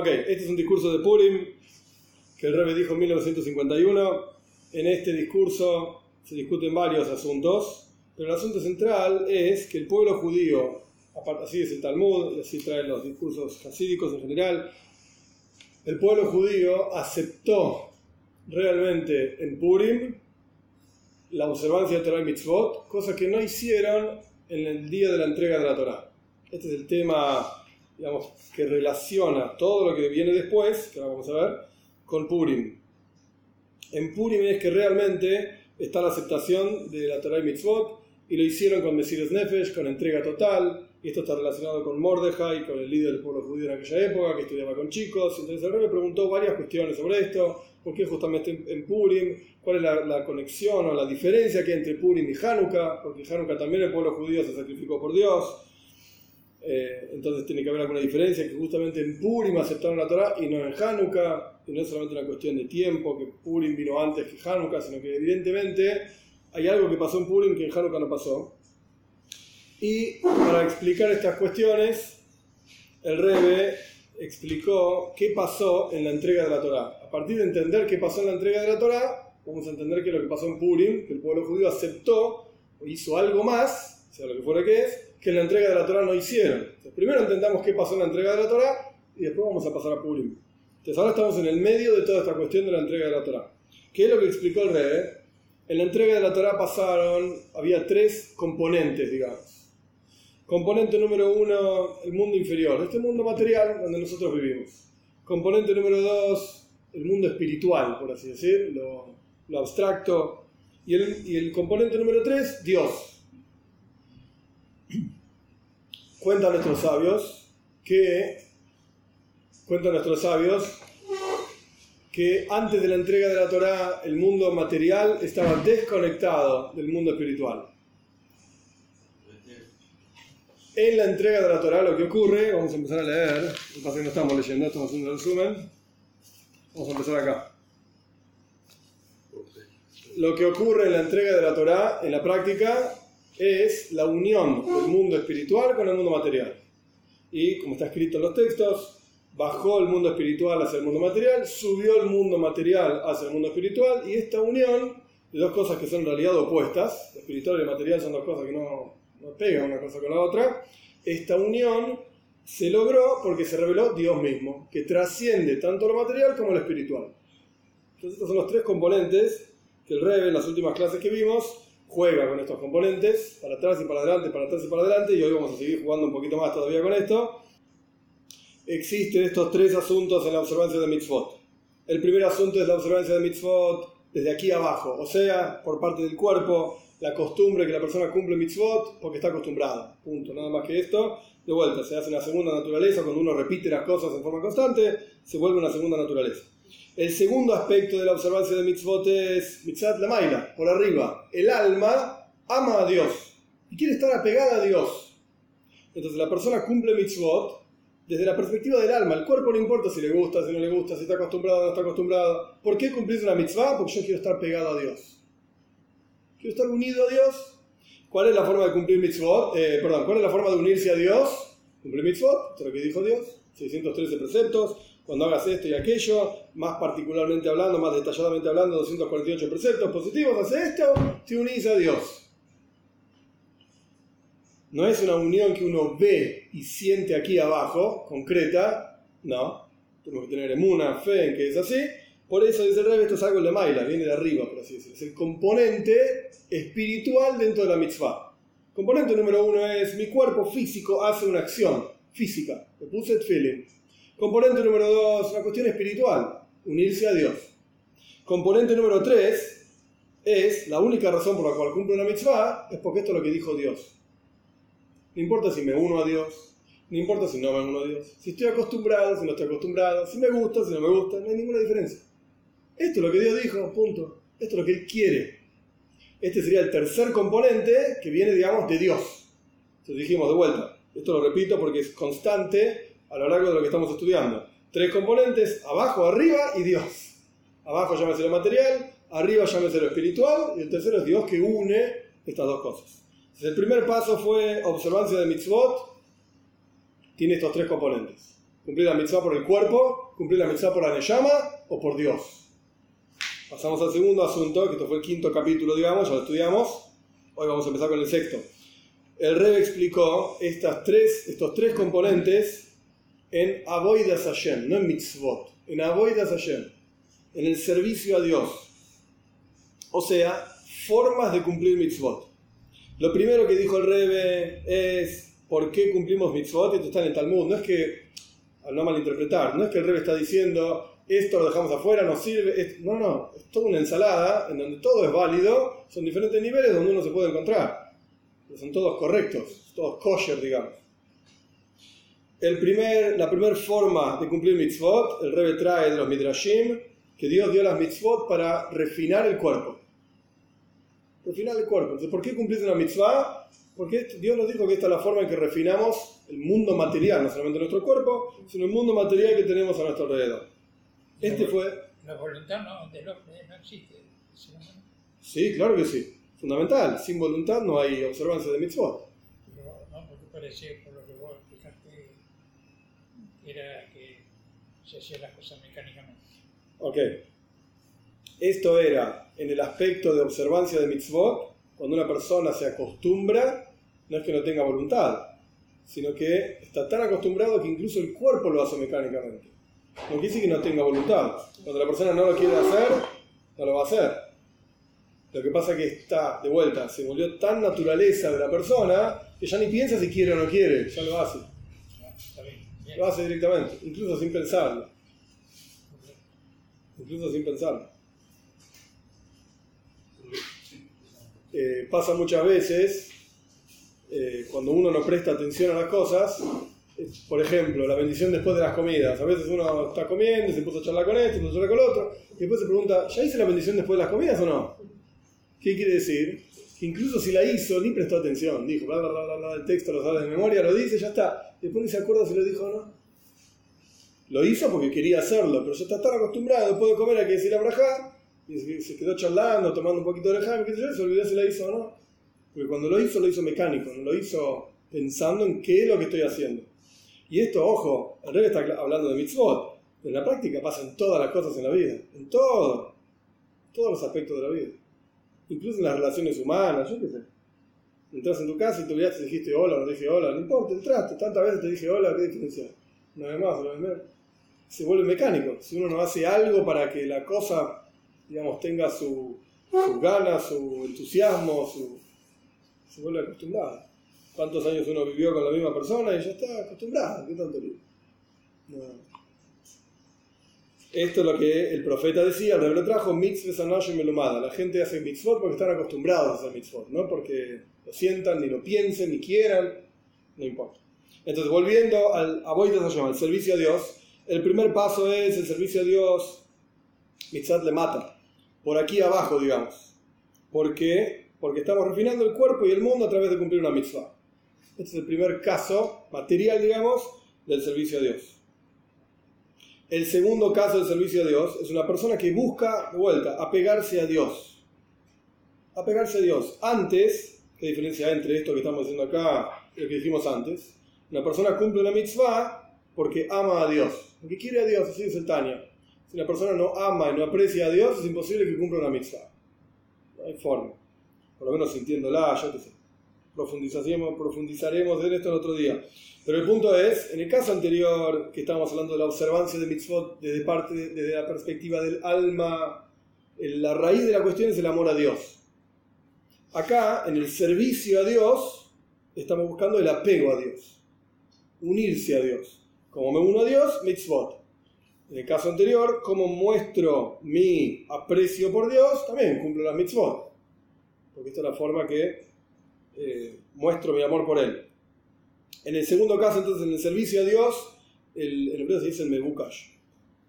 Ok, este es un discurso de Purim que el Rebbe dijo en 1951. En este discurso se discuten varios asuntos, pero el asunto central es que el pueblo judío, así es el Talmud, y así traen los discursos hasídicos en general, el pueblo judío aceptó realmente en Purim la observancia de Torah y Mitzvot, cosa que no hicieron en el día de la entrega de la Torah. Este es el tema digamos, que relaciona todo lo que viene después, que ahora vamos a ver, con Purim. En Purim es que realmente está la aceptación de la Torah y Mitzvot, y lo hicieron con Mesiris Nefesh, con entrega total, y esto está relacionado con Mordejai, con el líder del pueblo judío en aquella época, que estudiaba con chicos. Entonces el rey me preguntó varias cuestiones sobre esto, por qué justamente en Purim, cuál es la, la, conexión o la diferencia que hay entre Purim y Hanukkah, porque Hanukkah también el pueblo judío se sacrificó por Dios. Eh, entonces tiene que haber alguna diferencia, que justamente en Purim aceptaron la Torah y no en Hanukkah, y no es solamente una cuestión de tiempo, que Purim vino antes que Hanukkah, sino que evidentemente hay algo que pasó en Purim que en Hanukkah no pasó. Y para explicar estas cuestiones, el Rebe explicó qué pasó en la entrega de la Torah. A partir de entender qué pasó en la entrega de la Torah, vamos a entender qué es lo que pasó en Purim, que el pueblo judío aceptó o hizo algo más, sea lo que fuera que es, que en la entrega de la Torah no hicieron. primero entendamos qué pasó en la entrega de la Torah y después vamos a pasar a Purim. Entonces ahora estamos en el medio de toda esta cuestión de la entrega de la Torah. ¿Qué es lo que explicó el Rebe? En la entrega de la Torah pasaron, había tres componentes, digamos. Componente número uno, el mundo inferior, este mundo material donde nosotros vivimos. Componente número dos, el mundo espiritual, por así decir, lo, abstracto. Y el componente número tres, Dios, Cuentan nuestros sabios que cuentan nuestros sabios que antes de la entrega de la Torá el mundo material estaba desconectado del mundo espiritual. En la entrega de la Torá lo que ocurre, vamos a empezar a leer, lo pasa que no estamos leyendo, estamos haciendo el resumen. Vamos a empezar acá. Lo que ocurre en la entrega de la Torá, en la práctica, es la unión del mundo espiritual con el mundo material. Y como está escrito en los textos, bajó el mundo espiritual hacia el mundo material, subió el mundo material hacia el mundo espiritual, y esta unión de dos cosas que son en realidad opuestas, espiritual y material son dos cosas que no, no pegan una cosa con la otra, esta unión se logró porque se reveló Dios mismo, que trasciende tanto lo material como lo espiritual. Entonces estos son los tres componentes que el Rebbe en las últimas clases que vimos juega con estos componentes, para atrás y para adelante, para atrás y para adelante, y hoy vamos a seguir jugando un poquito más todavía con esto. Existen estos tres asuntos en la observancia de mitzvot. El primer asunto es la observancia de mitzvot desde aquí abajo, o sea, por parte del cuerpo, la costumbre que la persona cumple mitzvot porque está acostumbrada. Punto, nada más que esto. De vuelta, se hace una segunda naturaleza, cuando uno repite las cosas en forma constante, se vuelve una segunda naturaleza. El segundo aspecto de la observancia de mitzvot es mitzvot la maila, por arriba. El alma ama a Dios y quiere estar apegada a Dios. Entonces la persona cumple mitzvot desde la perspectiva del alma. El cuerpo no importa si le gusta, si no le gusta, si está acostumbrado o no está acostumbrado. ¿Por qué cumplís una mitzvah? Porque yo quiero estar pegado a Dios. Quiero estar unido a Dios. ¿Cuál es la forma de cumplir mitzvot? Eh, perdón, ¿cuál es la forma de unirse a Dios? Cumplir mitzvot, es lo que dijo Dios. 613 preceptos, cuando hagas esto y aquello, más particularmente hablando, más detalladamente hablando, 248 preceptos positivos, hace esto, te unís a Dios. No es una unión que uno ve y siente aquí abajo, concreta, no. Tenemos que tener emuna, fe en que es así. Por eso dice el rey, esto es algo de Maila, viene de arriba, por así decirlo. Es el componente espiritual dentro de la mitzvah. Componente número uno es mi cuerpo físico hace una acción física. Le puse el feeling Componente número dos, una cuestión espiritual, unirse a Dios. Componente número tres es la única razón por la cual cumple una mitzvah, es porque esto es lo que dijo Dios. No importa si me uno a Dios, no importa si no me uno a Dios, si estoy acostumbrado, si no estoy acostumbrado, si me gusta, si no me gusta, no hay ninguna diferencia. Esto es lo que Dios dijo, punto. Esto es lo que Él quiere. Este sería el tercer componente que viene, digamos, de Dios. Entonces dijimos de vuelta. Esto lo repito porque es constante a lo largo de lo que estamos estudiando. Tres componentes, abajo, arriba y Dios. Abajo llámese lo material, arriba llámese lo espiritual y el tercero es Dios que une estas dos cosas. El primer paso fue observancia de mitzvot, tiene estos tres componentes. ¿Cumplir la mitzvah por el cuerpo? ¿Cumplir la mitzvah por la neyama o por Dios? Pasamos al segundo asunto, que esto fue el quinto capítulo, digamos, ya lo estudiamos. Hoy vamos a empezar con el sexto. El Rebbe explicó estas tres, estos tres componentes en Avoidas Hashem, no en mitzvot, en Avoidas Hashem, en el servicio a Dios. O sea, formas de cumplir mitzvot. Lo primero que dijo el Rebbe es por qué cumplimos mitzvot, esto está en el Talmud. No es que, al no malinterpretar, no es que el Rebbe está diciendo esto lo dejamos afuera, no sirve. no, no, es toda una ensalada en donde todo es válido, son diferentes niveles donde uno se puede encontrar. Son todos correctos, todos kosher, digamos. El primer, la primera forma de cumplir mitzvot, el Rebbe trae de los Midrashim, que Dios dio las mitzvot para refinar el cuerpo. Refinar el cuerpo. Entonces, ¿por qué cumplir una mitzvah? Porque Dios nos dijo que esta es la forma en que refinamos el mundo material, no solamente nuestro cuerpo, sino el mundo material que tenemos a nuestro alrededor. Este fue... La voluntad no, del hombre no existe. Sí, claro que sí. Fundamental. Sin voluntad no hay observancia de mitzvot. Pero, no, porque parecía, por lo que vos explicaste, era que se hacían las cosas mecánicamente. Ok. Esto era en el aspecto de observancia de mitzvot, cuando una persona se acostumbra, no es que no tenga voluntad, sino que está tan acostumbrado que incluso el cuerpo lo hace mecánicamente. No quiere decir que no tenga voluntad. Cuando la persona no lo quiere hacer, no lo va a hacer. Lo que pasa es que está, de vuelta, se volvió tan naturaleza de la persona que ya ni piensa si quiere o no quiere, ya lo hace. Lo hace directamente, incluso sin pensarlo. Incluso sin pensarlo. Eh, pasa muchas veces, eh, cuando uno no presta atención a las cosas, por ejemplo, la bendición después de las comidas. A veces uno está comiendo, se puso a charlar con esto, se puso a charlar con el otro, y después se pregunta, ¿ya hice la bendición después de las comidas o no? ¿Qué quiere decir? Que incluso si la hizo, ni prestó atención. Dijo, bla, bla, bla, bla, el texto lo sabe de memoria, lo dice, ya está. Después ni se acuerda si lo dijo o no. Lo hizo porque quería hacerlo, pero ya está tan acostumbrado de comer a que decir la braja, y se quedó charlando, tomando un poquito de lejano, se olvidó si la hizo o no. Porque cuando lo hizo, lo hizo mecánico, no lo hizo pensando en qué es lo que estoy haciendo. Y esto, ojo, el rey está hablando de mitzvot, pero en la práctica pasa en todas las cosas en la vida, en todo, todos los aspectos de la vida, incluso en las relaciones humanas, yo qué sé. Entras en tu casa y te olvidaste dijiste hola, no dije hola, no importa, entraste, tantas veces te dije hola, ¿qué diferencia? Una vez más, una vez menos. Se vuelve mecánico. Si uno no hace algo para que la cosa, digamos, tenga su, sus ganas, su entusiasmo, su, se vuelve acostumbrada cuántos años uno vivió con la misma persona y ya está acostumbrado. ¿Qué tanto Esto es lo que el profeta decía, el lo trajo mitzvah y melumada. La gente hace mitzvot porque están acostumbrados a hacer mitzvot, no porque lo sientan, ni lo piensen, ni quieran, no importa. Entonces, volviendo al al servicio a Dios, el primer paso es el servicio a Dios, mitzvot le mata, por aquí abajo, digamos. ¿Por qué? Porque estamos refinando el cuerpo y el mundo a través de cumplir una mitzvah. Este es el primer caso material, digamos, del servicio a Dios. El segundo caso del servicio a Dios es una persona que busca, de vuelta, apegarse a Dios. Apegarse a Dios. Antes, ¿qué diferencia entre esto que estamos diciendo acá y lo que dijimos antes? Una persona cumple una mitzvah porque ama a Dios. Porque quiere a Dios, así es el Tania. Si una persona no ama y no aprecia a Dios, es imposible que cumpla una mitzvah. No hay forma. Por lo menos sintiéndola, yo te sé profundizaremos, profundizaremos en esto el otro día. Pero el punto es, en el caso anterior que estábamos hablando de la observancia de mitzvot desde, parte, desde la perspectiva del alma, la raíz de la cuestión es el amor a Dios. Acá, en el servicio a Dios, estamos buscando el apego a Dios, unirse a Dios. Como me uno a Dios, mitzvot. En el caso anterior, como muestro mi aprecio por Dios, también cumplo las mitzvot. Porque esta es la forma que eh, muestro mi amor por Él. En el segundo caso, entonces, en el servicio a Dios, el, en hebreo se dice el mebukash.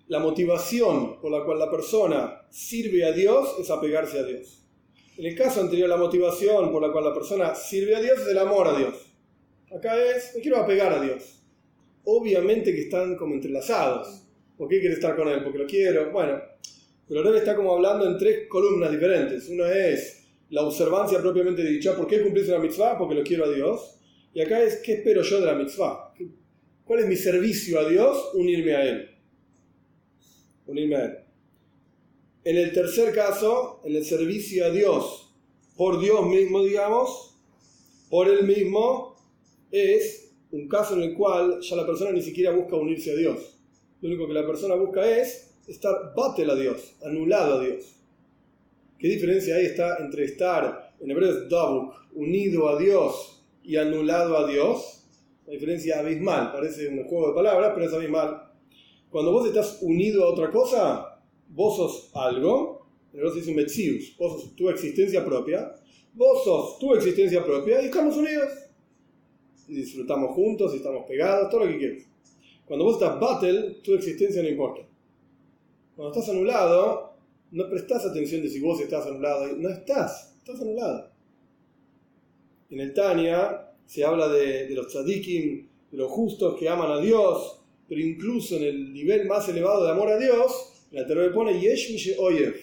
La motivación por la cual la persona sirve a Dios es apegarse a Dios. En el caso anterior, la motivación por la cual la persona sirve a Dios es el amor a Dios. Acá es, me quiero apegar a Dios. Obviamente que están como entrelazados. ¿Por qué quiere estar con Él? Porque lo quiero. Bueno, pero debe está como hablando en tres columnas diferentes. Una es la observancia propiamente dicha. ¿Por qué cumplís una mitzvah? Porque lo quiero a Dios. Y acá es, ¿qué espero yo de la mitzvah? ¿Cuál es mi servicio a Dios? Unirme a Él. Unirme a Él. En el tercer caso, en el servicio a Dios, por Dios mismo, digamos, por Él mismo, es un caso en el cual ya la persona ni siquiera busca unirse a Dios. Lo único que la persona busca es estar batel a Dios, anulado a Dios. ¿Qué diferencia hay está entre estar, en hebreo es dabuk, unido a Dios y anulado a Dios? La diferencia abismal, parece un juego de palabras, pero es abismal. Cuando vos estás unido a otra cosa, vos sos algo, hebreo se dice metzius, vos sos tu existencia propia, vos sos tu existencia propia y estamos unidos. Disfrutamos juntos y estamos pegados, todo lo que quieras. Cuando vos estás battle, tu existencia no importa. Cuando estás anulado, no prestas atención de si vos estás anulado. No estás, estás anulado. En el Tania se habla de, los tzadikim, de los justos que aman a Dios, pero incluso en el nivel más elevado de amor a Dios, la Torah pone Yesh Oyev.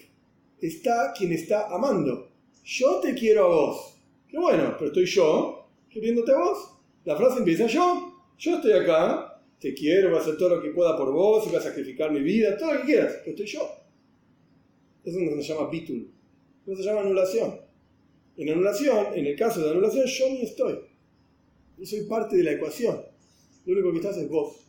Está quien está amando. Yo te quiero a vos. Qué bueno, pero estoy yo queriéndote a vos. La frase empieza yo. Yo estoy acá, te quiero, voy a hacer todo lo que pueda por vos, voy a sacrificar mi vida, todo lo que quieras, pero estoy yo. Eso no se llama bitul. Eso se llama anulación. En anulación, en el caso de anulación, yo ni estoy. Yo soy parte de la ecuación. Lo único que estás es vos.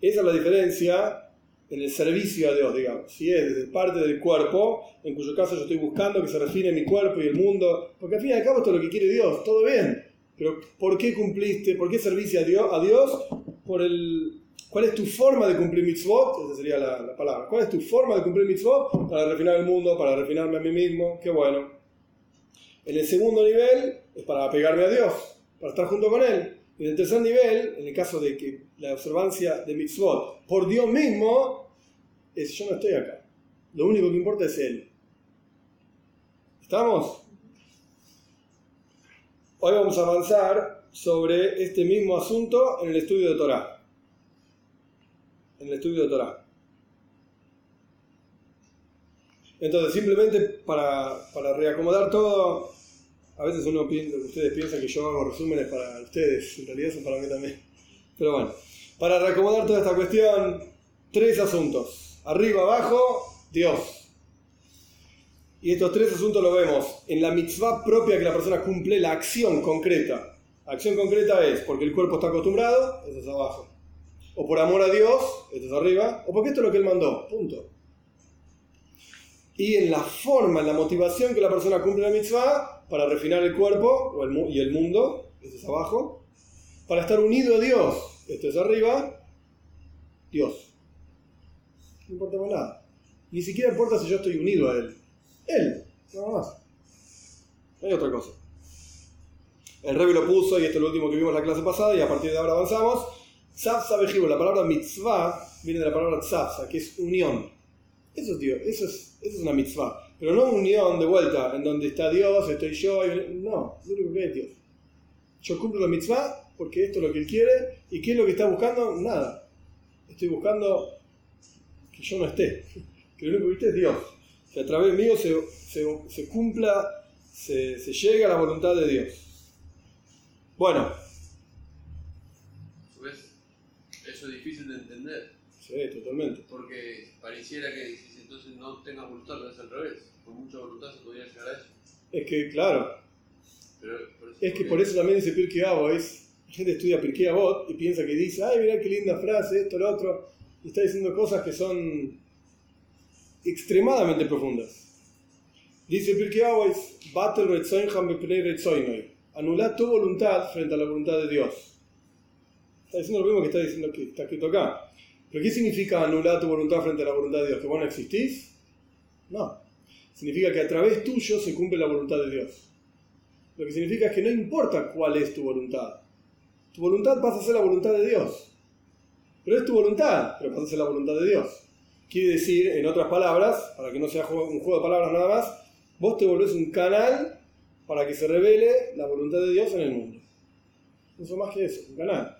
Esa es la diferencia en el servicio a Dios, digamos. Si es desde parte del cuerpo, en cuyo caso yo estoy buscando que se refine mi cuerpo y el mundo, porque al fin y al cabo esto es lo que quiere Dios, todo bien. Pero ¿por qué cumpliste? ¿Por qué servicio a Dios? A Dios por el ¿Cuál es tu forma de cumplir mitzvot? Esa sería la, palabra. ¿Cuál es tu forma de cumplir mitzvot? Para refinar el mundo, para refinarme a mí mismo. Qué bueno. En el segundo nivel es para apegarme a Dios, para estar junto con Él. En el tercer nivel, en el caso de que la observancia de mitzvot por Dios mismo, es yo no estoy acá. Lo único que importa es Él. ¿Estamos? Hoy vamos a avanzar sobre este mismo asunto en el estudio de Torah en el estudio de Torah. Entonces, simplemente para, para reacomodar todo, a veces uno piensa, ustedes piensan que yo hago resúmenes para ustedes, en realidad son para mí también. Pero bueno, para reacomodar toda esta cuestión, tres asuntos. Arriba, abajo, Dios. Y estos tres asuntos lo vemos en la mitzvah propia que la persona cumple, la acción concreta. acción concreta es porque el cuerpo está acostumbrado, eso es abajo o por amor a Dios, esto es arriba, o porque esto es lo que Él mandó, punto. Y en la forma, en la motivación que la persona cumple la mitzvah, para refinar el cuerpo y el mundo, esto es abajo, para estar unido a Dios, esto es arriba, Dios. No importa nada. Ni siquiera importa si yo estoy unido a Él. Él, nada más. No hay otra cosa. El Rebbe lo puso, y esto es lo último que vimos la clase pasada, y a partir de ahora avanzamos Tzavza la palabra mitzvah viene de la palabra tzavza, que es unión. Eso es Dios, eso es, eso es una mitzvah. Pero no unión de vuelta, en donde está Dios, estoy yo, no, lo único que es Dios. Yo cumplo la mitzvah porque esto es lo que Él quiere, y ¿qué es lo que está buscando? Nada. Estoy buscando que yo no esté, que lo único que esté es Dios. Que a través mío se, se, se cumpla, se, se llegue a la voluntad de Dios. Bueno, eso es difícil de entender. Sí, totalmente. Porque pareciera que si entonces no tengas voluntad, lo al revés. Con mucha voluntad se podría llegar a eso. Es que, claro. es que por eso también ese Pirkei Avot es. La gente estudia Pirkei Avot y piensa que dice, ay, mira qué linda frase, esto, lo otro. Y está diciendo cosas que son extremadamente profundas. Dice Pirkei Avot Battle Anula tu voluntad frente a la voluntad de Dios. Está diciendo lo mismo que está diciendo que está escrito acá. ¿Pero qué significa anular tu voluntad frente a la voluntad de Dios? ¿Que vos no existís? No. Significa que a través tuyo se cumple la voluntad de Dios. Lo que significa es que no importa cuál es tu voluntad. Tu voluntad pasa a ser la voluntad de Dios. Pero es tu voluntad, pero pasa a ser la voluntad de Dios. Quiere decir, en otras palabras, para que no sea un juego de palabras nada más, vos te volvés un canal para que se revele la voluntad de Dios en el mundo. No son más que eso, un canal.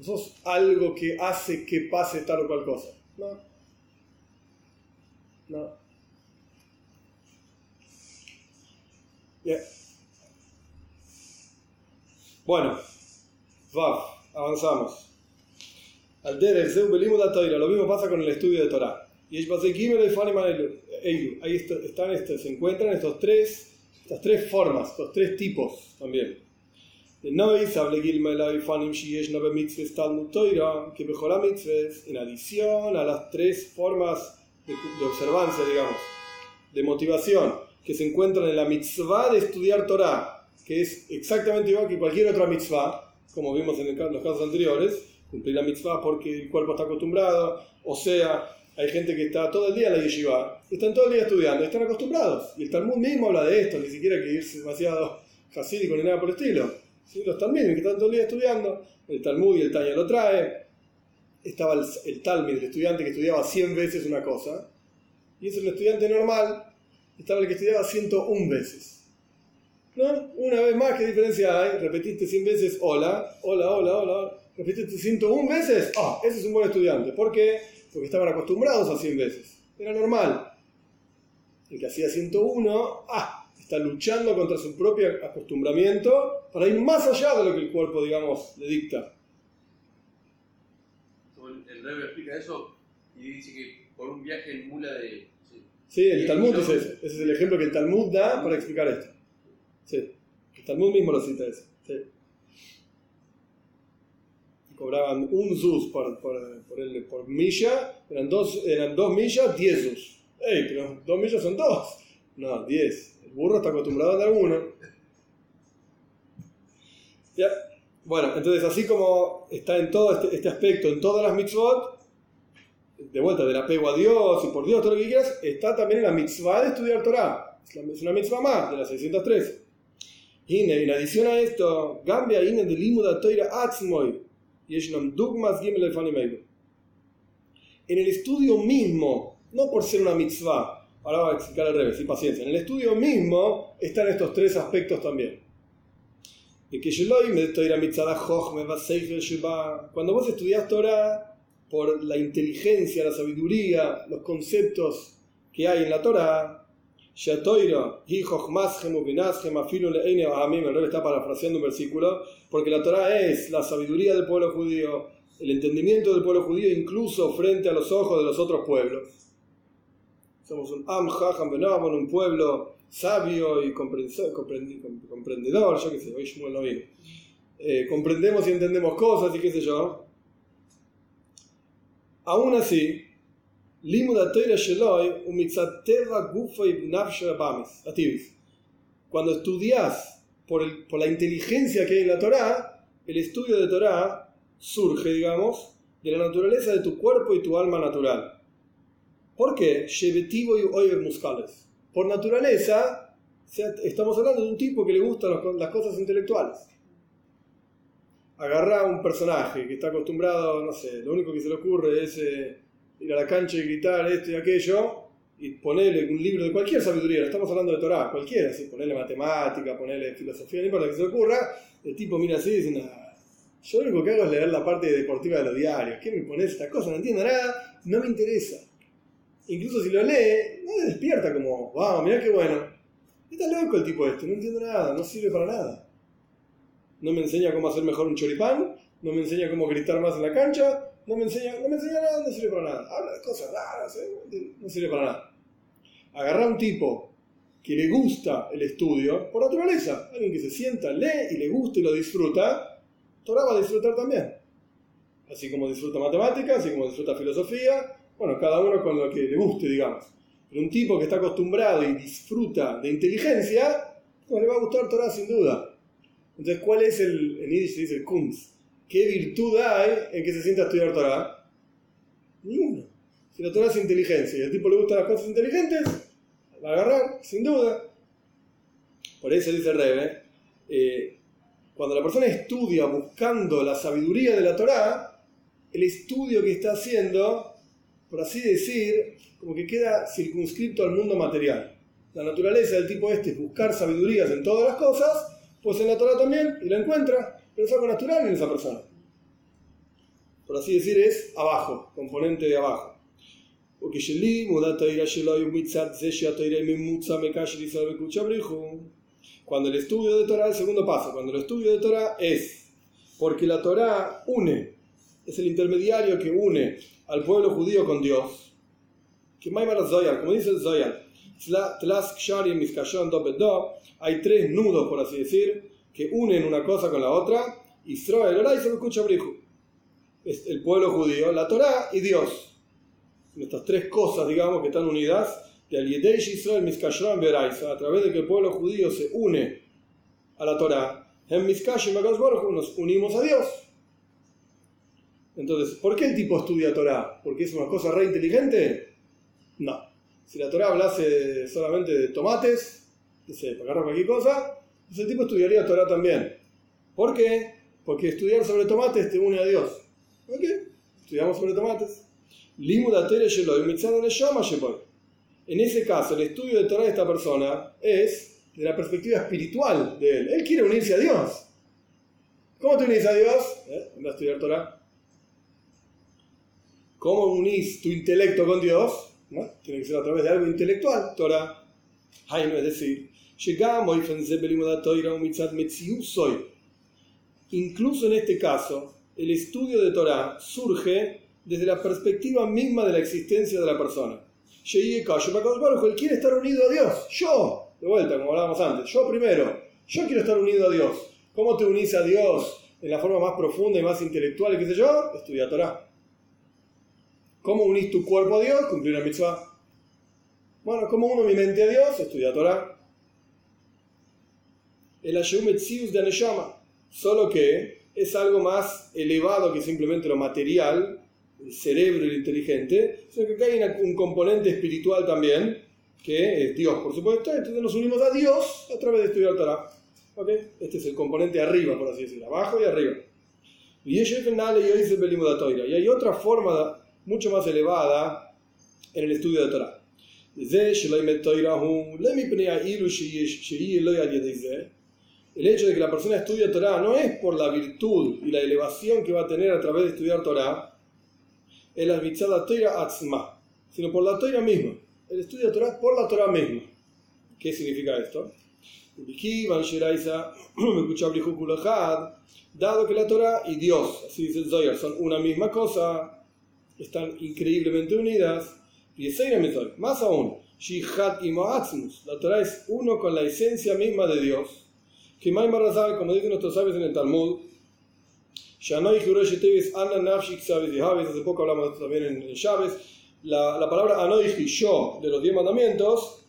No sos algo que hace que pase tal o cual cosa. No. No. Bueno, Vav, avanzamos. Al Derech Zeu Belimud Toira, lo mismo pasa con el estudio de Torah. Y ahí están, estos, se encuentran estos tres, estas tres formas, estos tres tipos también. En adición a las tres formas de, de observancia, digamos, de motivación que se encuentran en la mitzvah de estudiar Torah, que es exactamente igual que cualquier otra mitzvah, como vimos en los casos anteriores, cumplir la mitzvah porque el cuerpo está acostumbrado, o sea, hay gente que está todo el día en la yeshiva, están todo el día estudiando, están acostumbrados. Y el Talmud mismo habla de esto, ni siquiera hay que irse demasiado hasídico ni nada por el estilo. ¿Sí? Los Talmud que están todo el día estudiando, el Talmud y el Tanya lo trae. Estaba el, el Talmud, el estudiante que estudiaba 100 veces una cosa, y es el estudiante normal, estaba el que estudiaba 101 veces. ¿No? Una vez más, ¿qué diferencia hay? Repetiste 100 veces hola, hola, hola, hola. Repetiste 101 veces, ah, ese es un buen estudiante. ¿Por qué? porque estaban acostumbrados a 100 veces. Era normal. El que hacía 101, ah, está luchando contra su propio acostumbramiento para ir más allá de lo que el cuerpo, digamos, le dicta. El rey explica eso y dice que por un viaje en mula de... Sí, el Talmud es ese. Ese es el ejemplo que el Talmud da para explicar esto. Sí. El Talmud mismo lo cita ese. Sí cobraban un zus por, por, por, por milla, eran dos, eran dos millas, diez zus. ¡Ey, pero dos millas son dos! No, diez. El burro está acostumbrado a dar uno. ¿Ya? Bueno, entonces así como está en todo este, este, aspecto, en todas las mitzvot, de vuelta del apego a Dios y por Dios, todo lo que quieras, está también en la mitzvah de estudiar Torah. Es una mitzvah más, de las 613. Y en adición a esto, Gambia Ine de Limuda Toira Atzmoy, en el estudio mismo, no por ser una mitzvah, ahora voy a explicar al revés, sin paciencia, en el estudio mismo están estos tres aspectos también. Cuando vos estudias Torah, por la inteligencia, la sabiduría, los conceptos que hay en la Torah, el rey está parafraseando un versículo, porque la Torah es la sabiduría del pueblo judío, el entendimiento del pueblo judío incluso frente a los ojos de los otros pueblos. Somos un Am un pueblo sabio y comprendedor, yo qué sé, hoy no eh, comprendemos y entendemos cosas y qué sé yo. Aún así, cuando estudias por, por la inteligencia que hay en la Torah, el estudio de Torah surge, digamos, de la naturaleza de tu cuerpo y tu alma natural. ¿Por qué? muscales. Por naturaleza, estamos hablando de un tipo que le gustan las cosas intelectuales. Agarra a un personaje que está acostumbrado, no sé, lo único que se le ocurre es eh, ir a la cancha y gritar esto y aquello, y ponerle un libro de cualquier sabiduría, estamos hablando de Torah, cualquiera, ¿sí? ponerle matemática, ponerle filosofía, no importa que se le ocurra, el tipo mira así y dice, nada, yo lo único que hago es leer la parte deportiva de los diarios, ¿qué me pones esta cosa? No entiendo nada, no me interesa. Incluso si lo lee, no me despierta como, wow, mirá qué bueno. Está loco el tipo este, no entiendo nada, no sirve para nada. No me enseña cómo hacer mejor un choripán, no me enseña cómo gritar más en la cancha, no me enseña, no me enseña nada, no sirve para nada. Habla de cosas raras, ¿eh? no sirve para nada. Agarrar a un tipo que le gusta el estudio, por naturaleza, alguien que se sienta, lee y le gusta y lo disfruta, Torah va a disfrutar también. Así como disfruta matemáticas, así como disfruta filosofía, bueno, cada uno con lo que le guste, digamos. Pero un tipo que está acostumbrado y disfruta de inteligencia, pues le va a gustar Torah sin duda. Entonces, ¿cuál es el, en Yiddish se dice el Kunst? ¿Qué virtud hay en que se sienta a estudiar Torah? Ninguna. Si la Torah es inteligencia y al tipo le gustan las cosas inteligentes, va a agarrar, sin duda. Por eso dice Rebe, eh, cuando la persona estudia buscando la sabiduría de la Torah, el estudio que está haciendo, por así decir, como que queda circunscrito al mundo material. La naturaleza del tipo este es buscar sabidurías en todas las cosas, pues en la Torah también, y la encuentra es algo natural en esa persona. Por así decir, es abajo, componente de abajo. Cuando el estudio de Torah, el segundo paso, cuando el estudio de Torah es Porque la Torá une, es el intermediario que une al pueblo judío con Dios. Que como dice el Zoyar, hay tres nudos, por así decir, que unen una cosa con la otra. Israel, es el pueblo judío, la Torá y Dios. Estas tres cosas, digamos, que están unidas, a través de que el pueblo judío se une a la Torá, en nos unimos a Dios. Entonces, ¿por qué el tipo estudia Torah? ¿Porque es una cosa re inteligente? No. Si la Torah hablase solamente de tomates, no para agarrar cualquier cosa, pues el tipo estudiaría Torah también. ¿Por qué? Porque estudiar sobre tomates te une a Dios. ¿Por qué? Estudiamos sobre tomates. En ese caso, el estudio de Torah de esta persona es de la perspectiva espiritual de él. Él quiere unirse a Dios. ¿Cómo te unís a Dios? ¿Eh? a estudiar Torah. ¿Cómo unís tu intelecto con Dios? Tiene que ser a través de algo intelectual, Torah. Ay, no es decir, Incluso en este caso, el estudio de Torah surge desde la perspectiva misma de la existencia de la persona. Él quiere estar unido a Dios. Yo, de vuelta, como hablábamos antes, yo primero, yo quiero estar unido a Dios. ¿Cómo te unís a Dios en la forma más profunda y más intelectual, qué sé yo? Estudia Torah. ¿Cómo unís tu cuerpo a Dios? Cumplir la mitzvah. Bueno, ¿cómo uno mi mente a Dios? Estudia Torah. El Ashum de Aneshama. Solo que es algo más elevado que simplemente lo material, el cerebro y lo inteligente, sino que hay un componente espiritual también, que es Dios, por supuesto. Entonces nos unimos a Dios a través de estudiar Torah. ¿Okay? Este es el componente arriba, por así decirlo, abajo y arriba. Y hay otra forma mucho más elevada en el estudio de Torah. El hecho de que la persona estudie Torah no es por la virtud y la elevación que va a tener a través de estudiar Torah, es la Torah atzma, sino por la Torah misma. El estudio de Torah por la Torah misma. ¿Qué significa esto? Dado que la Torah y Dios, así dice el Zohar, son una misma cosa, están increíblemente unidas. Y más aún, Shihat y Moatzmus, la Torah es uno con la esencia misma de Dios. Que Maimar como dicen nuestros sabios en el Talmud, hace poco hablamos también en Chávez, la, la palabra Anoichi, yo, de los diez mandamientos,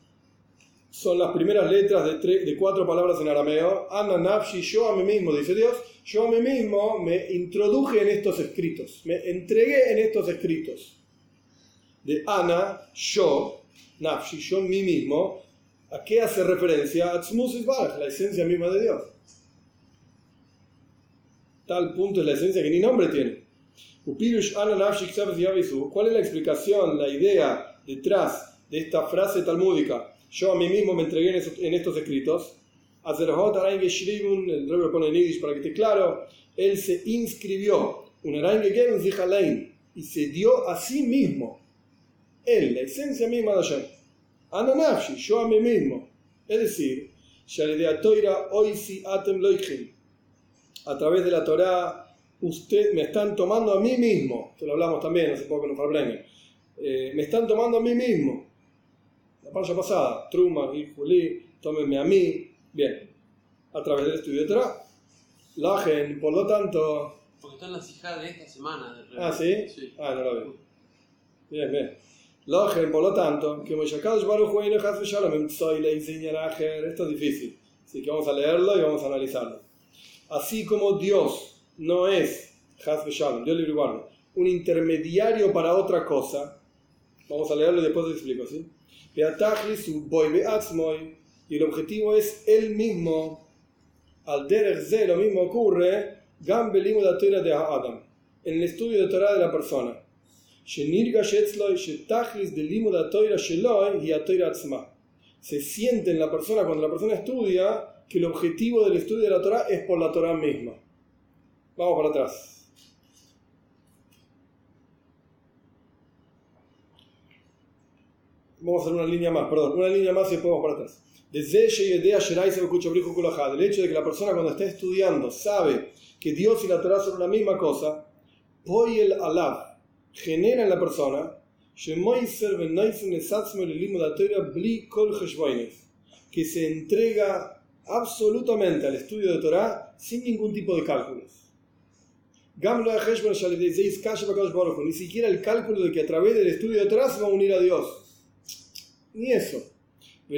son las primeras letras de, cuatro palabras en arameo. Ana Nafshi, yo a mí mismo, dice Dios, yo a mí mismo me introduje en estos escritos, me entregué en estos escritos. De Ana, yo, Nafshi, yo mí mismo, ¿a qué hace referencia? A la esencia misma de Dios. Tal punto es la esencia que ni nombre tiene. ¿Cuál es la explicación, la idea detrás de esta frase talmúdica? Yo a mí mismo me entregué en estos escritos el rey pone en Yiddish para que esté claro, él se inscribió, un y se dio a sí mismo, él, la esencia misma de Hashem. Ananafshi, yo a mí mismo. Es decir, a través de la Torah, usted me están tomando a mí mismo, esto lo hablamos también hace poco en los eh, me están tomando a mí mismo. La parcha pasada, Truma y Juli, tómenme a mí, Bien, a través del estudio de Torah. Lagen, por lo tanto. Porque está en la cija de esta semana. ah, ¿sí? sí. Ah, no lo veo. Bien, bien. Lagen, por lo tanto, que Moshakadosh Baruch Hu Shalom soy le Esto es difícil. Así que vamos a leerlo y vamos a analizarlo. Así como Dios no es Shalom, Dios libre un intermediario para otra cosa, vamos a leerlo y después te explico, ¿sí? Y el objetivo es el mismo. Al derer lo mismo ocurre de Adam, en el estudio de Torah de la persona. Se siente en la persona cuando la persona estudia que el objetivo del estudio de la Torah es por la Torah misma. Vamos para atrás. Vamos a hacer una línea más, perdón, una línea más y después vamos para atrás. Desde idea el hecho de que la persona cuando está estudiando sabe que Dios y la Torah son la misma cosa, el alab genera en la persona que se entrega absolutamente al estudio de Torah sin ningún tipo de cálculos. Ni siquiera el cálculo de que a través del estudio de Torah se va a unir a Dios. Ni eso. Y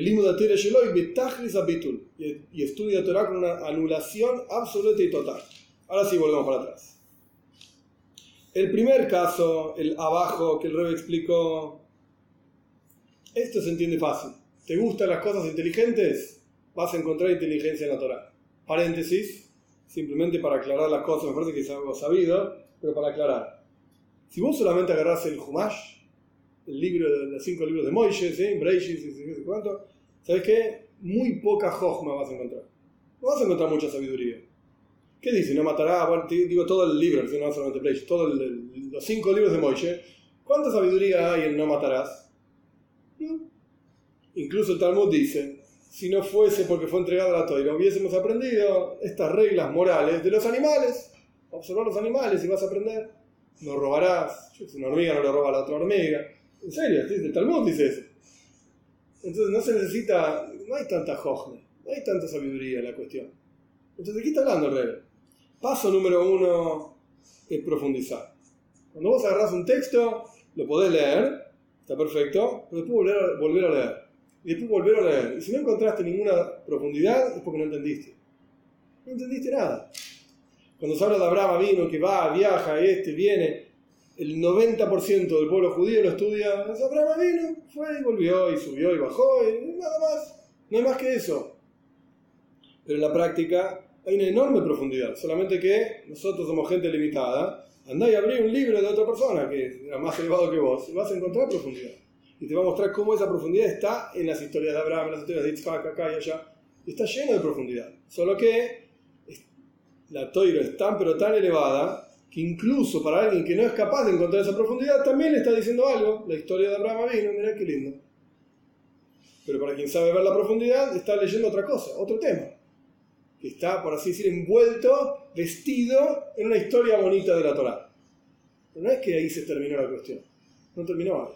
estudia Torah con una anulación absoluta y total. Ahora sí volvemos para atrás. El primer caso, el abajo que el Rebe explicó, esto se entiende fácil. ¿Te gustan las cosas inteligentes? Vas a encontrar inteligencia en la Torah. Paréntesis, simplemente para aclarar las cosas, me parece que es algo sabido, pero para aclarar. Si vos solamente agarrás el Humash, el libro los cinco libros de Moisés, ¿sí? Breishis y no sé cuánto, ¿sabes qué? Muy poca Jochma vas a encontrar. No vas a encontrar mucha sabiduría. ¿Qué dice? No matará, bueno, digo todo el libro, no solamente Breishis, todos los cinco libros de Moisés. ¿Cuánta sabiduría hay en no matarás? Incluso el Talmud dice, si no fuese porque fue entregada la toira, hubiésemos aprendido estas reglas morales de los animales. Observar los animales y vas a aprender. No robarás. Una hormiga no le roba a la otra hormiga. En serio, el Talmud dice eso. Entonces no se necesita, no hay tanta jojna, no hay tanta sabiduría en la cuestión. Entonces, ¿de qué está hablando el? Paso número uno es profundizar. Cuando vos agarrás un texto, lo podés leer, está perfecto, pero después volver volver a leer. Y después volver a leer. Y si no encontraste ninguna profundidad, es porque no entendiste. No entendiste nada. Cuando se habla de Abraham vino que va, viaja, este, viene, el 90% del pueblo judío lo estudia, Abraham vino, fue y volvió y subió y bajó y nada más. No hay más que eso. Pero en la práctica hay una enorme profundidad, solamente que nosotros somos gente limitada. Andá y abrí un libro de otra persona que es más elevado que vos y vas a encontrar profundidad. Y te va a mostrar cómo esa profundidad está en las historias de Abraham, en las historias de Yitzhak, acá y allá. Está lleno de profundidad. Solo que la toira es tan pero tan elevada que incluso para alguien que no es capaz de encontrar esa profundidad, también le está diciendo algo. La historia de Abraham vino, mira qué lindo. Pero para quien sabe ver la profundidad, está leyendo otra cosa, otro tema. Que está, por así decir, envuelto, vestido en una historia bonita de la Torah. Pero no es que ahí se terminó la cuestión. No terminó ahí.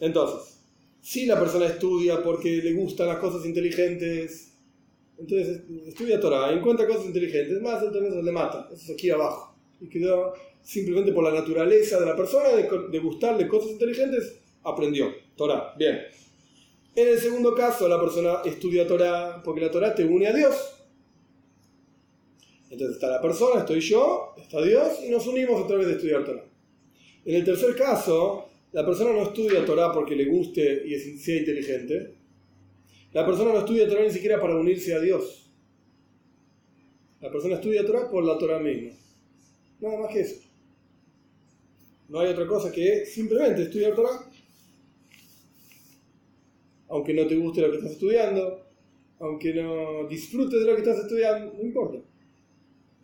Entonces, si la persona estudia porque le gustan las cosas inteligentes, entonces estudia Torah, encuentra cosas inteligentes, más entonces le mata. Eso es aquí abajo y quedó simplemente por la naturaleza de la persona de, de gustarle cosas inteligentes, aprendió Torah. Bien. En el segundo caso, la persona estudia Torah porque la Torah te une a Dios. Entonces está la persona, estoy yo, está Dios y nos unimos a través de estudiar Torah. En el tercer caso, la persona no estudia Torah porque le guste y sea inteligente. La persona no estudia Torah ni siquiera para unirse a Dios. La persona estudia Torah por la Torah misma. Nada más que eso. No hay otra cosa que simplemente estudiar Torah. Aunque no te guste lo que estás estudiando, aunque no disfrutes de lo que estás estudiando, no importa.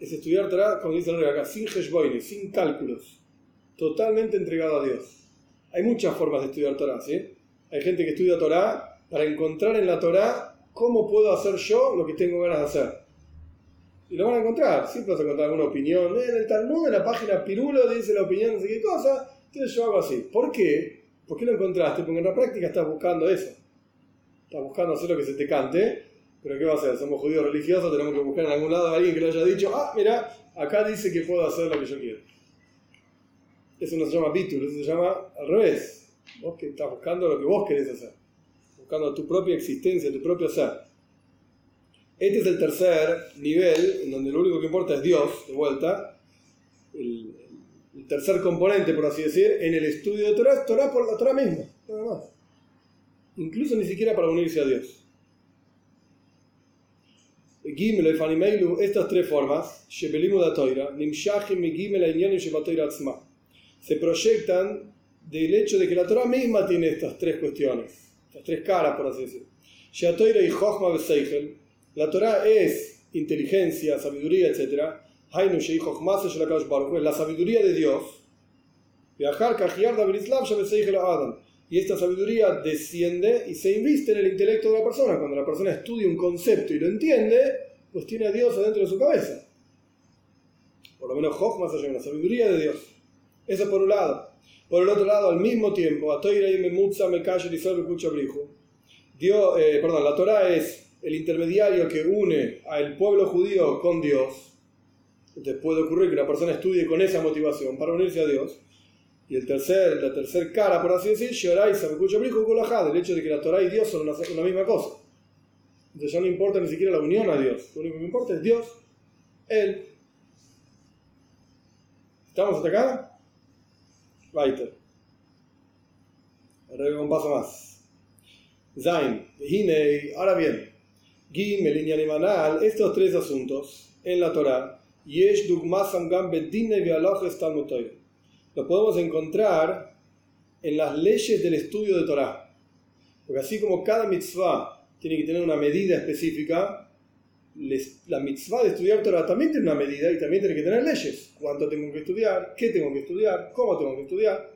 Es estudiar Torah, como dice acá, sin heshboine, sin cálculos, totalmente entregado a Dios. Hay muchas formas de estudiar Torah, ¿sí? Hay gente que estudia Torah para encontrar en la Torah cómo puedo hacer yo lo que tengo ganas de hacer. Y lo van a encontrar, siempre vas a encontrar alguna opinión. En el Talmud, en la página Pirulo, dice la opinión, no sé qué cosa. Entonces yo hago así. ¿Por qué? ¿Por qué lo encontraste? Porque en la práctica estás buscando eso. Estás buscando hacer lo que se te cante. Pero ¿qué va a hacer? Somos judíos religiosos, tenemos que buscar en algún lado a alguien que lo haya dicho. Ah, mira, acá dice que puedo hacer lo que yo quiero. Eso no se llama bitur, eso se llama al revés. Vos que estás buscando lo que vos querés hacer. Buscando tu propia existencia, tu propio ser. Este es el tercer nivel, en donde lo único que importa es Dios, de vuelta. El, tercer componente, por así decir, en el estudio de Torah, Torah por la Torah misma, nada más. Incluso ni siquiera para unirse a Dios. Gimel, Fanimeilu, estas tres formas, se proyectan del hecho de que la Torah misma tiene estas tres cuestiones, estas tres caras, por así decir. y Jochma la Torah es inteligencia, sabiduría, etc. La sabiduría de Dios. Y esta sabiduría desciende y se inviste en el intelecto de la persona. Cuando la persona estudia un concepto y lo entiende, pues tiene a Dios adentro de su cabeza. Por lo menos allá de la sabiduría de Dios. Eso por un lado. Por el otro lado, al mismo tiempo, Dios, eh, perdón, la Torah es el intermediario que une al pueblo judío con Dios. Entonces puede ocurrir que una persona estudie con esa motivación para unirse a Dios. Y el tercer, la tercera cara, por así decir, el hecho de que la Torah y Dios son una, una misma cosa. Entonces ya no importa ni siquiera la unión a Dios. Lo único que importa es Dios, Él. ¿Estamos hasta acá? Weiter. Ahora un paso más. Zain, Hinei, ahora bien, Gimel y Animanal, estos tres asuntos en la Torah, Yesh Dugmasam Gam Bedine Vialojes Talmutoy lo podemos encontrar en las leyes del estudio de Torah. Porque así como cada mitzvah tiene que tener una medida específica, la mitzvah de estudiar Torah también tiene una medida y también tiene que tener leyes. ¿Cuánto tengo que estudiar? ¿Qué tengo que estudiar? ¿Cómo tengo que estudiar?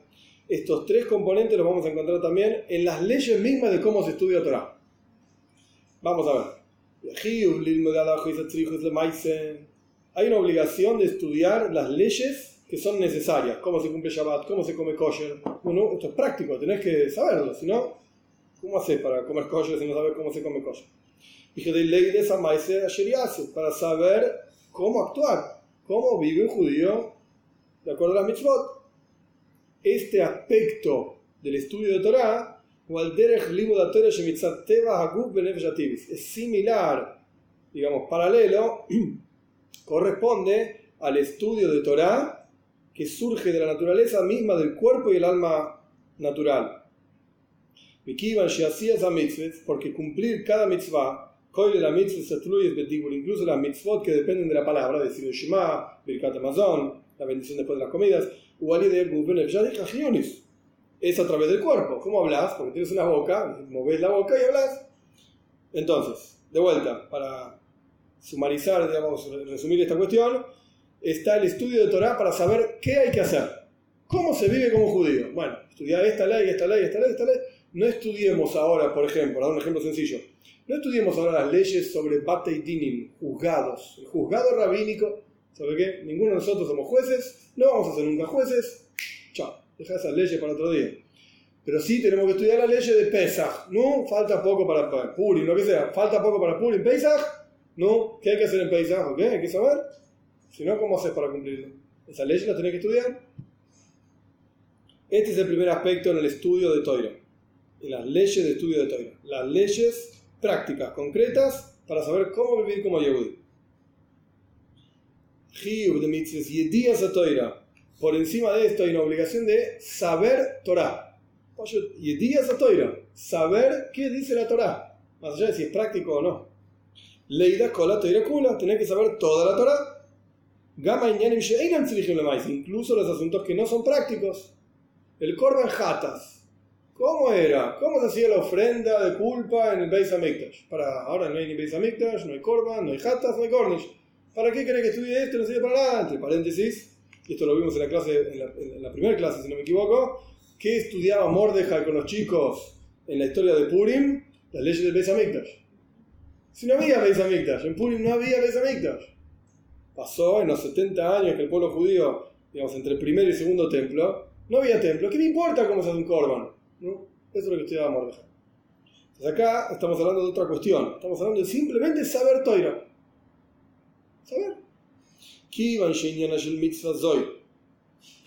Estos tres componentes los vamos a encontrar también en las leyes mismas de cómo se estudia Torah. Vamos a ver. Hay una obligación de estudiar las leyes que son necesarias, cómo se cumple Shabbat, cómo se come kosher. Bueno, esto es práctico, tenés que saberlo, si no, ¿cómo haces para comer kosher si no sabes cómo se come kosher? Dije de ley de esa maíz para saber cómo actuar, cómo vive un judío de acuerdo a las mitzvot. Este aspecto del estudio de Torah, es similar, digamos, paralelo, corresponde al estudio de Torah que surge de la naturaleza misma del cuerpo y el alma natural. Porque cumplir cada mitzvah, incluso las mitzvot que dependen de la palabra, decir el Shema, Birkat Amazon, la bendición después de las comidas, es a través del cuerpo. ¿Cómo hablas? Porque tienes una boca, moves la boca y hablas. Entonces, de vuelta, para sumarizar, digamos, resumir esta cuestión, está el estudio de Torah para saber qué hay que hacer. ¿Cómo se vive como judío? Bueno, estudiar esta ley, esta ley, esta ley, esta ley. No estudiemos ahora, por ejemplo, dar un ejemplo sencillo. No estudiemos ahora las leyes sobre Bate y Dinim, juzgados. Juzgado rabínico, ¿sabe qué? Ninguno de nosotros somos jueces, no vamos a ser nunca jueces. Chao, deja esas leyes para otro día. Pero sí tenemos que estudiar la ley de Pesach. No, falta poco para Purim, lo que sea. Falta poco para Purim. Pesach, no, ¿qué hay que hacer en Pesach? ¿Ok? Hay que saber. Si no, ¿cómo haces para cumplirlo? Esa ley la tenés que estudiar. Este es el primer aspecto en el estudio de Toira, en las leyes de estudio de Toira. Las leyes prácticas, concretas, para saber cómo vivir como Yehudi. de Toira. Por encima de esto hay una obligación de saber Torah. Yedías a Toira. Saber qué dice la Torah. Más allá de si es práctico o no. Leida cola Toira kula. Tener que saber toda la Torah incluso los asuntos que no son prácticos. El Korban Hatas. ¿Cómo era? ¿Cómo se hacía la ofrenda de culpa en el Beis Hamikdash? Para ahora no hay ni Beis Hamikdash, no hay Korban, no hay Hatas, no hay Cornish. ¿Para qué querés que estudie esto? No sirve para nada. Entre paréntesis, esto lo vimos en la clase, en la, primera clase, si no me equivoco, que estudiaba Mordejai con los chicos en la historia de Purim, las leyes del Beis. Si no había Beis en Purim no había Beis pasó en los 70 años que el pueblo judío, digamos, entre el primer y segundo templo, no había templo. ¿Qué me importa cómo se hace un korban? ¿No? Eso es lo que estudiaba Mordejai. Entonces acá estamos hablando de otra cuestión. Estamos hablando de simplemente saber Toira. Saber.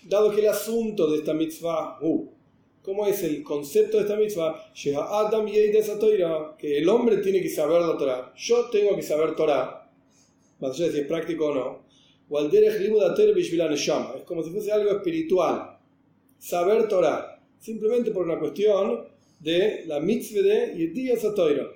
Dado que el asunto de esta mitzvah, uh, ¿cómo es el concepto de esta mitzvah? Que el hombre tiene que saber la Torah. Yo tengo que saber Torah más allá de si es práctico o no. Es como si fuese algo espiritual. Saber Torah. Simplemente por una cuestión de la mitzvah de Yediyah Satoira.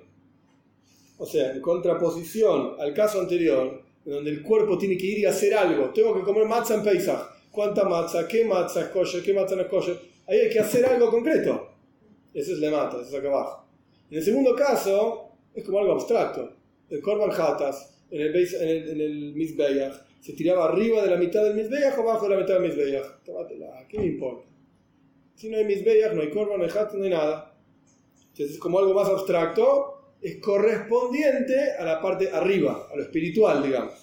O sea, en contraposición al caso anterior, donde el cuerpo tiene que ir y hacer algo. Tengo que comer matzah en Pesach. ¿Cuánta matzah? ¿Qué matzah es kosher? ¿Qué matzah no es kosher? Ahí hay que hacer algo concreto. Eso es le mata, eso es acá abajo. En el segundo caso, es como algo abstracto. El korban hatas en el, en el, en se tiraba arriba de la mitad del Mizbeach o abajo de la mitad del Mizbeach. Tómatela, ¿qué me importa? Si no hay Mizbeach, no hay Korban, no hay Hat, no hay nada. Entonces es como algo más abstracto, es correspondiente a la parte arriba, a lo espiritual, digamos.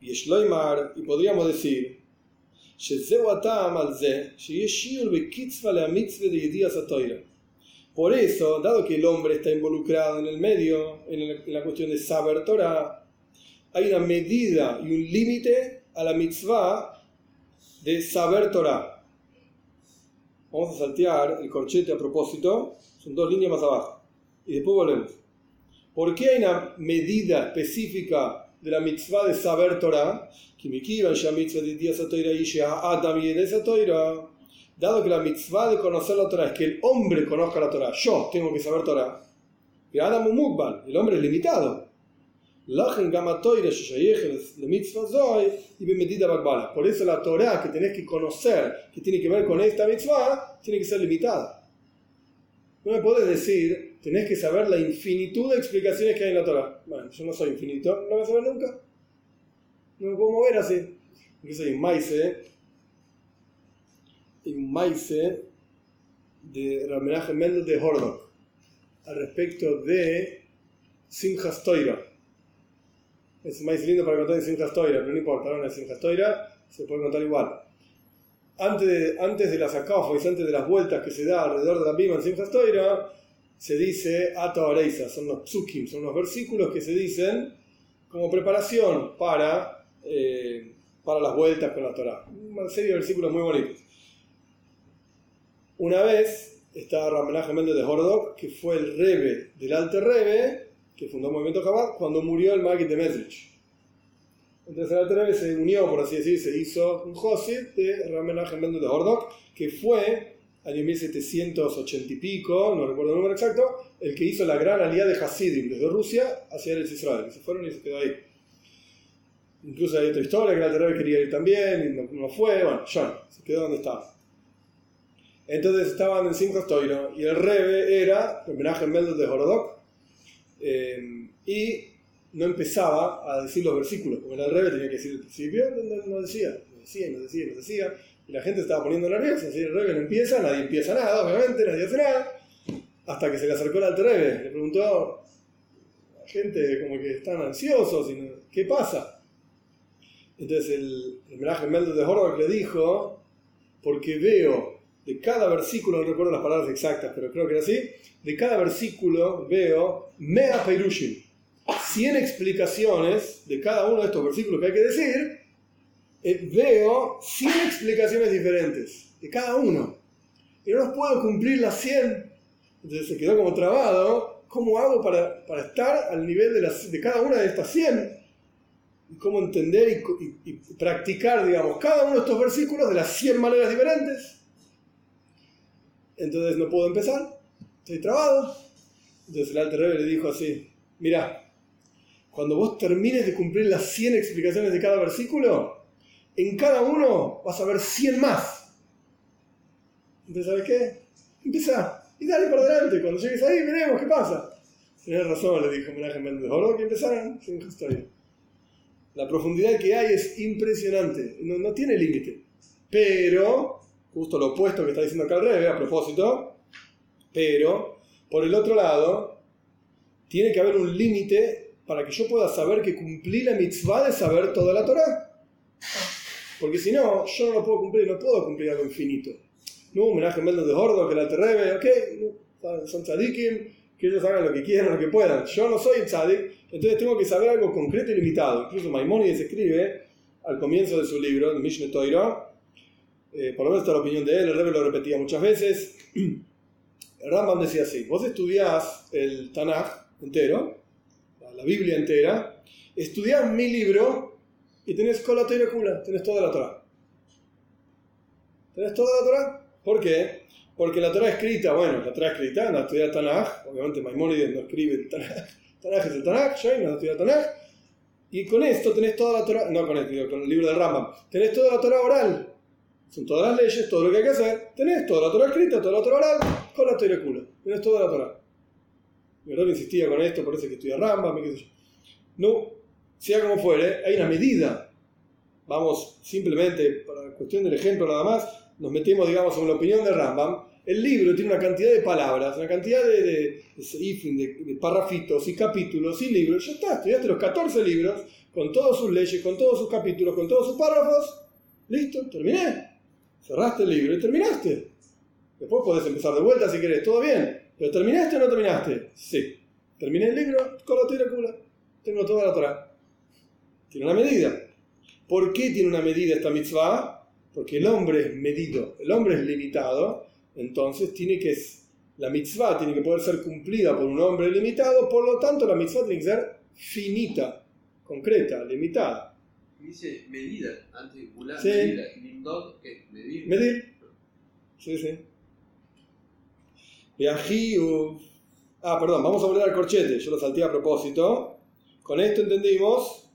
Y Shloimar, y podríamos decir, por eso, dado que el hombre está involucrado en el medio, en la cuestión de saber Torah, hay una medida y un límite a la mitzvah de saber Torah. Vamos a saltear el corchete a propósito, son dos líneas más abajo, y después volvemos. ¿Por qué hay una medida específica de la mitzvah de saber Torah? Dado que la mitzvah de conocer la Torah es que el hombre conozca la Torah, yo tengo que saber Torah. el hombre es limitado. Por eso la Torah que tenés que conocer, que tiene que ver con esta mitzvah, tiene que ser limitada. No me podés decir, tenés que saber la infinitud de explicaciones que hay en la Torah. Bueno, yo no soy infinito, no voy a saber nunca. No me puedo mover así. Incluso hay un maíz, hay un maíz de Ramenaje Mendel de Hordok al respecto de Simchas Toira es más lindo para contar en Simchas Toira, pero no importa, ahora en Simchas Toira se puede contar igual. Antes de, antes de las acáfois, antes de las vueltas que se da alrededor de la Bima en Simchas Toira, se dice Ata Oreisa, son los psukim, son los versículos que se dicen como preparación para, eh, para las vueltas con la Torah. Una serie de versículos muy bonitos. Una vez estaba Ramenaje Méndez de Hordok, que fue el rebe del Alte Rebe, que fundó el movimiento Chabad, cuando murió el Magid de Mesrich. Entonces el Rebe se unió, por así decir, se hizo un Josid de Ramenach Mendel de Hordok, que fue, año 1780 y pico, no recuerdo el número exacto, el que hizo la gran alianza de Hasidim desde Rusia hacia el Israel, que se fueron y se quedó ahí. Incluso hay otra historia que el Rebe quería ir también y no, fue, bueno, ya, se quedó donde estaba. Entonces estaban en Toiro y el Rebe era homenaje Mendel de Hordok, eh, y no empezaba a decir los versículos, era el rebe, tenía que decir el principio, no, decía, no decía, no decía, no decía, la gente estaba poniendo nerviosa, así el rebe no empieza, nadie empieza nada, obviamente, nadie hace nada, hasta que se le acercó el alter rebe, le preguntó la gente como que están ansiosos, ¿qué pasa? Entonces el, el Melage de Horvath le dijo, porque veo de cada versículo, no recuerdo las palabras exactas, pero creo que era así, de cada versículo veo Mea Peirushim, 100 explicaciones de cada uno de estos versículos que hay que decir, eh, veo 100 explicaciones diferentes de cada uno. Y no los puedo cumplir las 100. Entonces se quedó como trabado. ¿Cómo hago para, para estar al nivel de, las, de cada una de estas 100? Y cómo entender y, y practicar, digamos, cada uno de estos versículos de las 100 maneras diferentes entonces no puedo empezar, estoy trabado. Entonces el alter le dijo así, mira, cuando vos termines de cumplir las 100 explicaciones de cada versículo, en cada uno vas a ver 100 más. Entonces, ¿sabes qué? Empieza y dale para adelante. Cuando llegues ahí, veremos qué pasa. Tienes razón, le dijo Menaje Méndez. Ahora que empezaron, sin historia. La profundidad que hay es impresionante, no, tiene límite. Pero justo lo opuesto que está diciendo acá Rebe, a propósito, pero por el otro lado, tiene que haber un límite para que yo pueda saber que cumplí la mitzvah de saber toda la Torah. Porque si no, yo no lo puedo cumplir, no puedo cumplir algo infinito. No, homenaje Meldo de Gordo, que la Rebe, ok, son tzadikim, que ellos hagan lo que quieran, lo que puedan. Yo no soy tzadik, entonces tengo que saber algo concreto y limitado. Incluso Maimonides escribe al comienzo de su libro, el Mishneh Torah, eh, por lo menos esta es la opinión de él, el Rebbe lo repetía muchas veces. Rambam decía así: Vos estudiás el Tanaj entero, la Biblia entera, estudiás mi libro y tenés con la Torah tenés toda la Torah. ¿Tenés toda la Torah? ¿Por qué? Porque la Torah escrita, bueno, la Torah escrita, no estudiar Tanaj, obviamente Maimonides no escribe el Tanaj, Tanaj es el Tanaj, no estudiar Tanaj, y con esto tenés toda la Torah, no con esto, con el libro del Rambam, tenés toda la Torah oral, son todas las leyes, todo lo que hay que hacer. Tenés toda la Torah escrita, toda la Torah oral, con la Torah culo. Tenés toda la Torah. Mi error insistía con esto, por eso que estudia Ramba, qué sé yo. No, sea como fuere, hay una medida. Vamos, simplemente, para cuestión del ejemplo nada más, nos metemos, digamos, en la opinión de Rambam, el libro tiene una cantidad de palabras, una cantidad de, de, de, de parrafitos y capítulos y libros. Ya está, estudiaste los 14 libros, con todas sus leyes, con todos sus capítulos, con todos sus párrafos. Listo, terminé. Cerraste el libro y terminaste. Después podés empezar de vuelta si querés, todo bien. ¿Pero terminaste o no terminaste? Sí. Terminé el libro, con la cula. Tengo toda la Torah. Tiene una medida. ¿Por qué tiene una medida esta mitzvah? Porque el hombre es medido, el hombre es limitado, entonces tiene que, la mitzvah tiene que poder ser cumplida por un hombre limitado, por lo tanto la mitzvah tiene que ser finita, concreta, limitada. Dice medida, antes sí. medida, ¿qué? Medir. Medir. Sí, sí. Ah, perdón, vamos a volver al corchete, yo lo salté a propósito. Con esto entendimos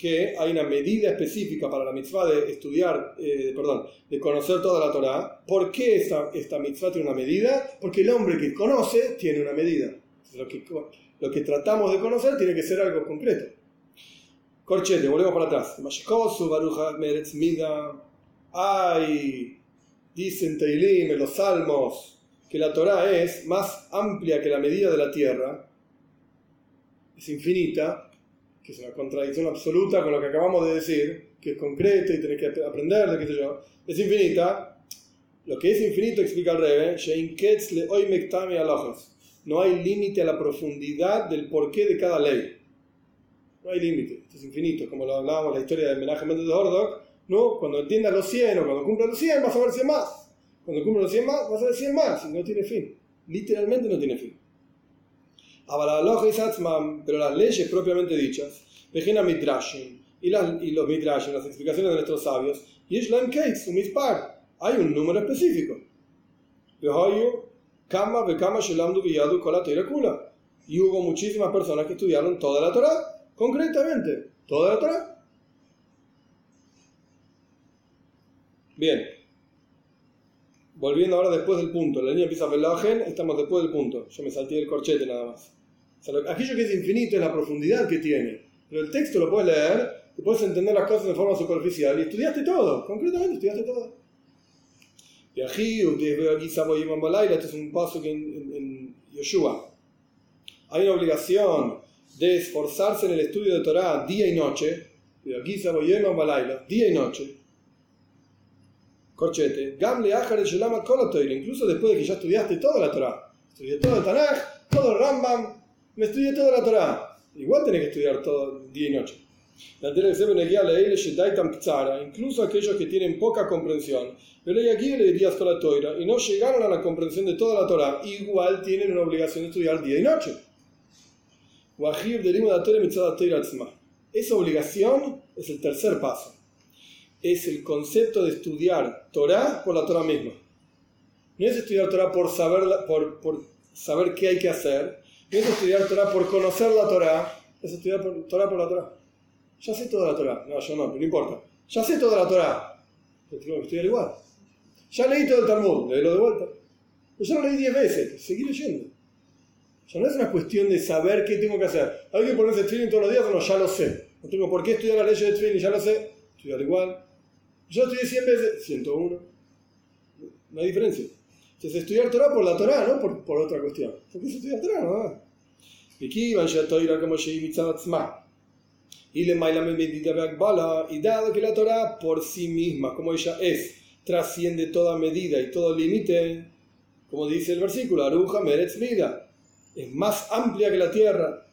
que hay una medida específica para la mitzvah de estudiar, eh, perdón, de conocer toda la Torah. ¿Por qué esta, esta mitzvah tiene una medida? Porque el hombre que conoce tiene una medida. Lo que, tratamos de conocer tiene que ser algo concreto. Corchete, volvemos para atrás. Ay, dicen Teilim en los Salmos, que la Torah es más amplia que la medida de la tierra, es infinita, que es una contradicción absoluta con lo que acabamos de decir, que es concreta y tenés que aprenderla, qué sé yo, es infinita. Lo que es infinito explica el Rebe, no hay límite a la profundidad del porqué de cada ley. No hay límite, esto es infinito, como lo hablábamos en la historia de Menachem Mendes de Hordok, ¿no? Cuando entiendas los 100 o cuando cumplas los 100 vas a ver 100 más. Cuando cumple los 100 más, vas a ver 100 más, y no tiene fin. Literalmente no tiene fin. Pero las leyes propiamente dichas, Vejena Midrashim, y, los Midrashim, las explicaciones de nuestros sabios, y es Kates, un mispar. Hay un número específico. Y hubo muchísimas personas que estudiaron toda la Torah, concretamente, toda la Torah. Bien. Volviendo ahora después del punto, la línea empieza a estamos después del punto. Yo me salté el corchete nada más. Aquello que es infinito es la profundidad que tiene. Pero el texto lo puedes leer, y puedes entender las cosas de forma superficial y estudiaste todo, concretamente estudiaste todo. Y aquí, aquí este es un paso que en, en, Yoshua. Hay una obligación de esforzarse en el estudio de Torah día y noche. Día y noche corchete, Gamle incluso después de que ya estudiaste toda la Torah. Estudié todo el Tanaj, todo el Rambam, me estudié toda la Torah. Igual tenés que estudiar todo día y noche. Incluso aquellos que tienen poca comprensión, pero aquí le dirías toda la Torah y no llegaron a la comprensión de toda la Torah, igual tienen una obligación de estudiar día y noche. Esa obligación es el tercer paso es el concepto de estudiar Torah por la Torah misma. No es estudiar Torah por saber, por, por saber qué hay que hacer, es estudiar Torah por conocer la Torah, es estudiar por, Torah por la Torah. Ya sé toda la Torah. No, yo no, pero no importa. Ya sé toda la Torah. Pero tengo que estudiar igual. Ya leí todo el Talmud, léelo de vuelta. Pero yo lo leí diez veces, seguí leyendo. Ya no es una cuestión de saber qué tengo que hacer. ¿Hay que ponerse training todos los días? No, ya lo sé. No tengo por qué estudiar la ley de training, ya lo sé. Estudiar igual. Yo estudié 100 veces, 101. No hay diferencia. Entonces, estudiar Torah por la Torah, no por, por otra cuestión. ¿Por qué se estudia Torah? No. Y le y dado que la Torah por sí misma, como ella es, trasciende toda medida y todo límite, como dice el versículo, Aruja Meretz Mida, es más amplia que la tierra.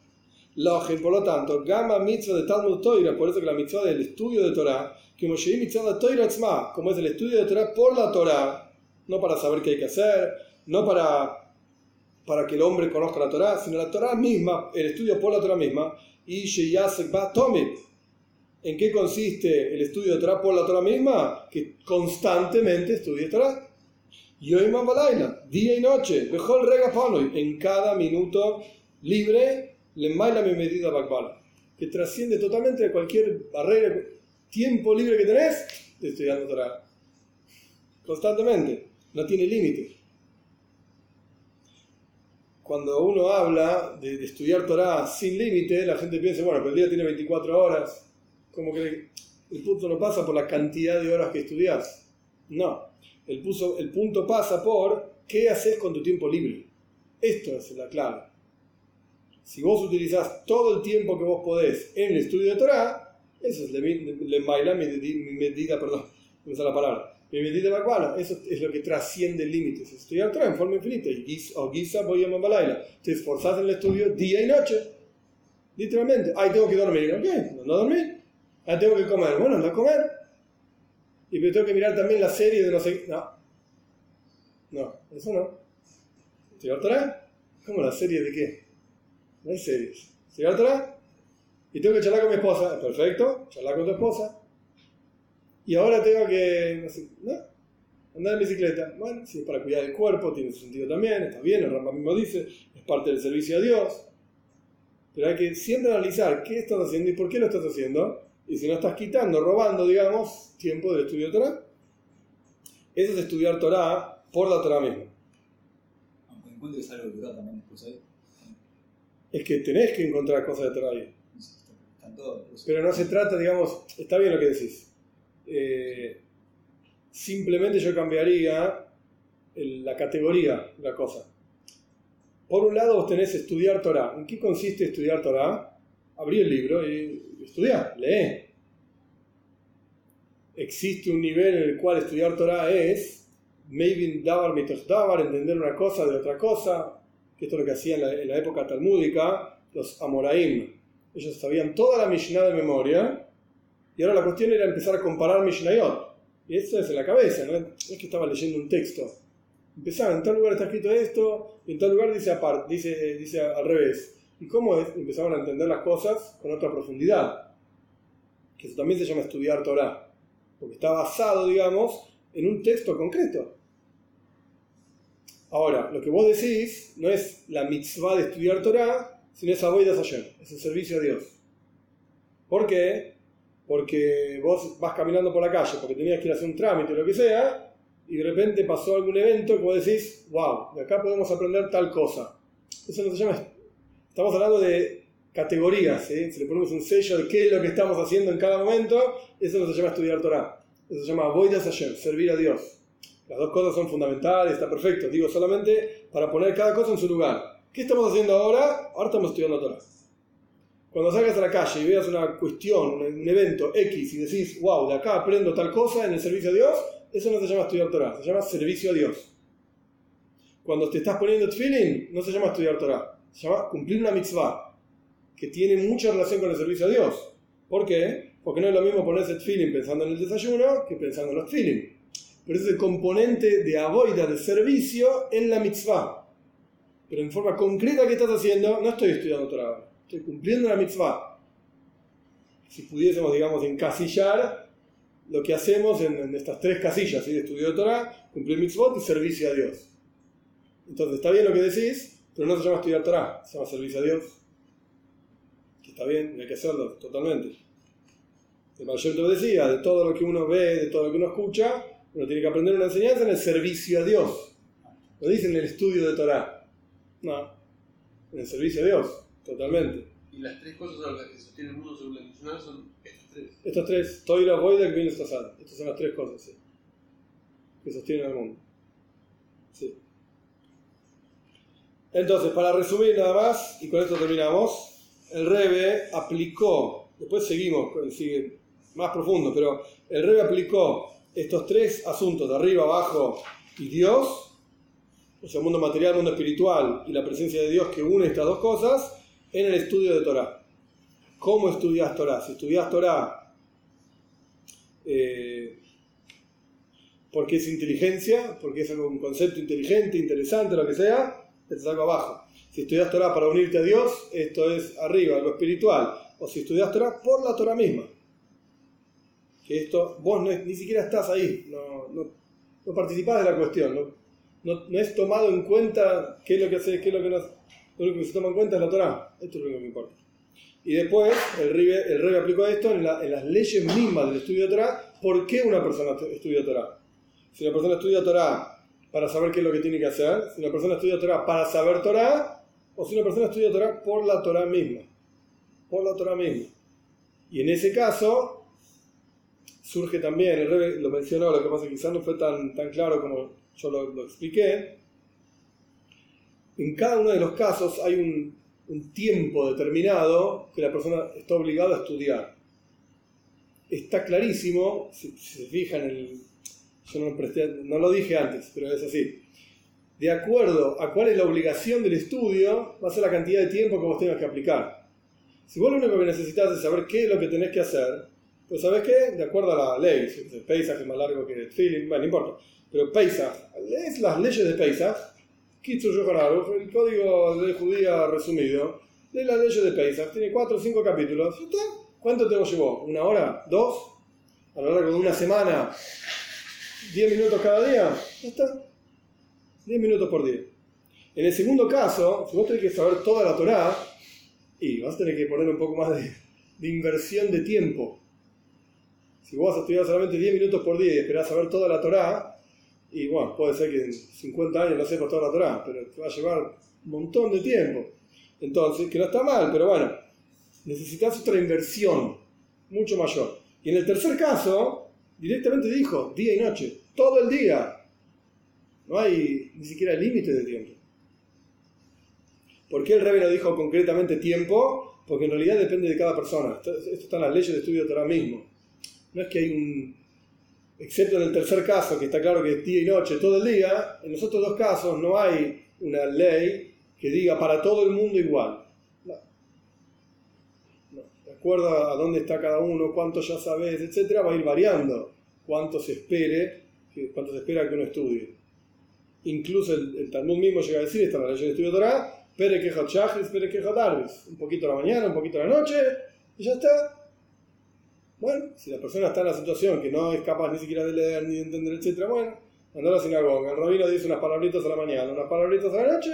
Por lo tanto, Gama Mitzvah de Talmud Toira, por eso que la mitzvah del estudio de Torah como es el estudio de Torah por la Torah, no para saber qué hay que hacer, no para, para que el hombre conozca la Torah, sino la Torah misma, el estudio por la Torah misma, y ¿En qué consiste el estudio de Torah por la Torah misma? Que constantemente estudie Torah. Yoimam Balaila, día y noche, mejor rega en cada minuto libre, le maila mi medida bakbala, que trasciende totalmente cualquier barrera tiempo libre que tenés, te estudiando Torah. Constantemente, no tiene límite. Cuando uno habla de, estudiar Torah sin límite, la gente piensa, bueno, pero el día tiene 24 horas, como que el punto no pasa por la cantidad de horas que estudias. No, El, punto pasa por qué haces con tu tiempo libre. Esto es la clave. Si vos utilizás todo el tiempo que vos podés en el estudio de Torah, eso es mi medida, perdón, no la palabra. Medida de eso es lo que trasciende límites. Estudiar Torah en forma infinita. O guisa voy a balaila. Te esforzás en el estudio día y noche. Literalmente. Ay, tengo que dormir. Ok, no dormir. Ay, tengo que comer. Bueno, anda a comer. Y me tengo que mirar también la serie de no sé No. No, eso no. ¿Estudiar Torah? ¿Cómo la serie de qué? No hay series. ¿Estudiar Torah? Y tengo que charlar con mi esposa. Perfecto, charlar con tu esposa. Y ahora tengo que, no sé, ¿no? Andar en bicicleta. Bueno, si es para cuidar el cuerpo, tiene su sentido también, está bien, el Rambam mismo dice, es parte del servicio a Dios. Pero hay que siempre analizar qué estás haciendo y por qué lo estás haciendo. Y si no estás quitando, robando, digamos, tiempo del estudio de Torah. Eso es estudiar Torah por la Torah misma. Aunque encuentres algo de Torah también después ahí. Es que tenés que encontrar cosas de Torah ahí. Pero no se trata, digamos, está bien lo que decís. Eh, simplemente yo cambiaría la categoría de la cosa. Por un lado, vos tenés estudiar Torah. ¿En qué consiste estudiar Torah? Abrí el libro y estudiar, lee. Existe un nivel en el cual estudiar Torah es maybe davar davar, entender una cosa de otra cosa, que esto es lo que hacían en la, época talmúdica los Amoraim. Ellos sabían toda la Mishnah de memoria y ahora la cuestión era empezar a comparar Mishnayot. Y eso es en la cabeza, ¿no? es que estaba leyendo un texto. Empezaba, en tal lugar está escrito esto, y en tal lugar dice, aparte, dice, dice al revés. ¿Y cómo es? Empezaban a entender las cosas con otra profundidad. Que eso también se llama estudiar Torah. Porque está basado, digamos, en un texto concreto. Ahora, lo que vos decís no es la mitzvah de estudiar Torah, sino es avoidas ayer, es el servicio a Dios. ¿Por qué? Porque vos vas caminando por la calle porque tenías que ir a hacer un trámite o lo que sea, y de repente pasó algún evento que vos decís, wow, de acá podemos aprender tal cosa. Eso no se llama, estamos hablando de categorías, si le ponemos un sello de qué es lo que estamos haciendo en cada momento, eso no se llama estudiar Torah, eso se llama Voidas ayer, servir a Dios. Las dos cosas son fundamentales, está perfecto, digo solamente para poner cada cosa en su lugar. ¿Qué estamos haciendo ahora? Ahora estamos estudiando Torah. Cuando salgas a la calle y veas una cuestión, un evento X y decís, wow, de acá aprendo tal cosa en el servicio a Dios, eso no se llama estudiar Torah, se llama servicio a Dios. Cuando te estás poniendo feeling, no se llama estudiar Torah, se llama cumplir una mitzvah, que tiene mucha relación con el servicio a Dios. ¿Por qué? Porque no es lo mismo ponerse feeling pensando en el desayuno que pensando en los feeling. Pero es el componente de avoida de servicio en la mitzvah. Pero en forma concreta que estás haciendo, no estoy estudiando Torah estoy cumpliendo la mitzvah. Si pudiésemos, digamos, encasillar lo que hacemos en, estas tres casillas, ¿sí? estudio de Torah, cumplir mitzvot y servicio a Dios. Entonces, está bien lo que decís, pero no se llama estudiar Torah, se llama servicio a Dios. Que está bien, hay que hacerlo totalmente. El mayor te decía, de todo lo que uno ve, de todo lo que uno escucha, uno tiene que aprender una enseñanza en el servicio a Dios. No dice en el estudio de Torah. No, en el servicio a Dios. Totalmente. Y las tres cosas a las que sostiene el mundo Mishnah son estas tres. Estas tres, Toira, Boida y Bien Estas son las tres cosas sí, que sostienen al mundo. Sí. Entonces, para resumir nada más, y con esto terminamos, el Rebe aplicó, después seguimos, sigue más profundo, pero el Rebe aplicó estos tres asuntos de arriba, abajo y Dios, o sea, mundo material, mundo espiritual y la presencia de Dios que une estas dos cosas, en el estudio de Torah. ¿Cómo estudias Torah? Si estudias Torah eh, porque es inteligencia, porque es un concepto inteligente, interesante, lo que sea, es algo abajo. Si estudias Torah para unirte a Dios, esto es arriba, algo espiritual. O si estudias Torah por la Torah misma. Que esto, vos ni siquiera estás ahí, no, no, participás de la cuestión, no, no, es tomado en cuenta qué es lo que hace, qué es lo que no lo único que se toma en cuenta es la Torah. Esto es lo único que importa. Y después, el Rebe, aplicó esto en, las leyes mismas del estudio de Torah. ¿Por qué una persona estudia Torah? Si una persona estudia Torah para saber qué es lo que tiene que hacer, si una persona estudia Torah para saber Torah, o si una persona estudia Torah por la Torah misma. Por la Torah misma. Y en ese caso, surge también, el Rebbe lo mencionó, lo que pasa quizás no fue tan, tan claro como yo lo expliqué. En cada uno de los casos hay un, un tiempo determinado que la persona está obligada a estudiar. Está clarísimo, si, si se fijan, el, yo no, presté, no lo dije antes, pero es así. De acuerdo a cuál es la obligación del estudio, va a ser la cantidad de tiempo que vos tengas que aplicar. Si vos lo único que necesitas es saber qué es lo que tenés que hacer, pues ¿sabes qué? De acuerdo a la ley, el paisaje es más largo que el feeling, bueno, no importa. Pero paisaje, es las leyes de paisaje, el código de judía resumido, de las leyes de paisaje, tiene cuatro o cinco capítulos. ¿Cuánto te llevó? ¿Una hora? ¿Dos? A lo largo de una semana, ¿diez minutos cada día? Ya está. 10 minutos por día. En el segundo caso, si vos tenés que saber toda la Torá, y vas a tener que poner un poco más de, de inversión de tiempo. Si vos vas a estudiar solamente 10 minutos por día y esperás saber toda la Torá, y bueno, puede ser que en 50 años no sepas toda la Torá, pero te va a llevar un montón de tiempo. Entonces, que no está mal, pero bueno, necesitas otra inversión mucho mayor. Y en el tercer caso, directamente dijo, día y noche, todo el día. No hay ni siquiera límite de tiempo. ¿Por qué el Rebbe no dijo concretamente tiempo? Porque en realidad depende de cada persona. Esto, está en las leyes de estudio de Torah mismo. No es que hay un. Excepto en el tercer caso, que está claro que es día y noche, todo el día, en los otros dos casos no hay una ley que diga para todo el mundo igual. No. De acuerdo a dónde está cada uno, cuánto ya sabes, etcétera, va a ir variando cuánto se espere, cuánto se espera que uno estudie. Incluso el, Talmud mismo llega a decir, está en la ley de estudio de Torah, Pere que Shachris, Pere que Un poquito a la mañana, un poquito a la noche, y ya está. Bueno, si la persona está en la situación que no es capaz ni siquiera de leer ni de entender, etc., bueno, anda a la sinagoga. El rabino dice unas palabritas a la mañana, unas palabritas a la noche,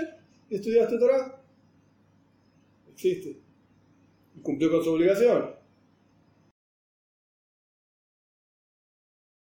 y estudiaste Torah. Existe. Y cumplió con su obligación.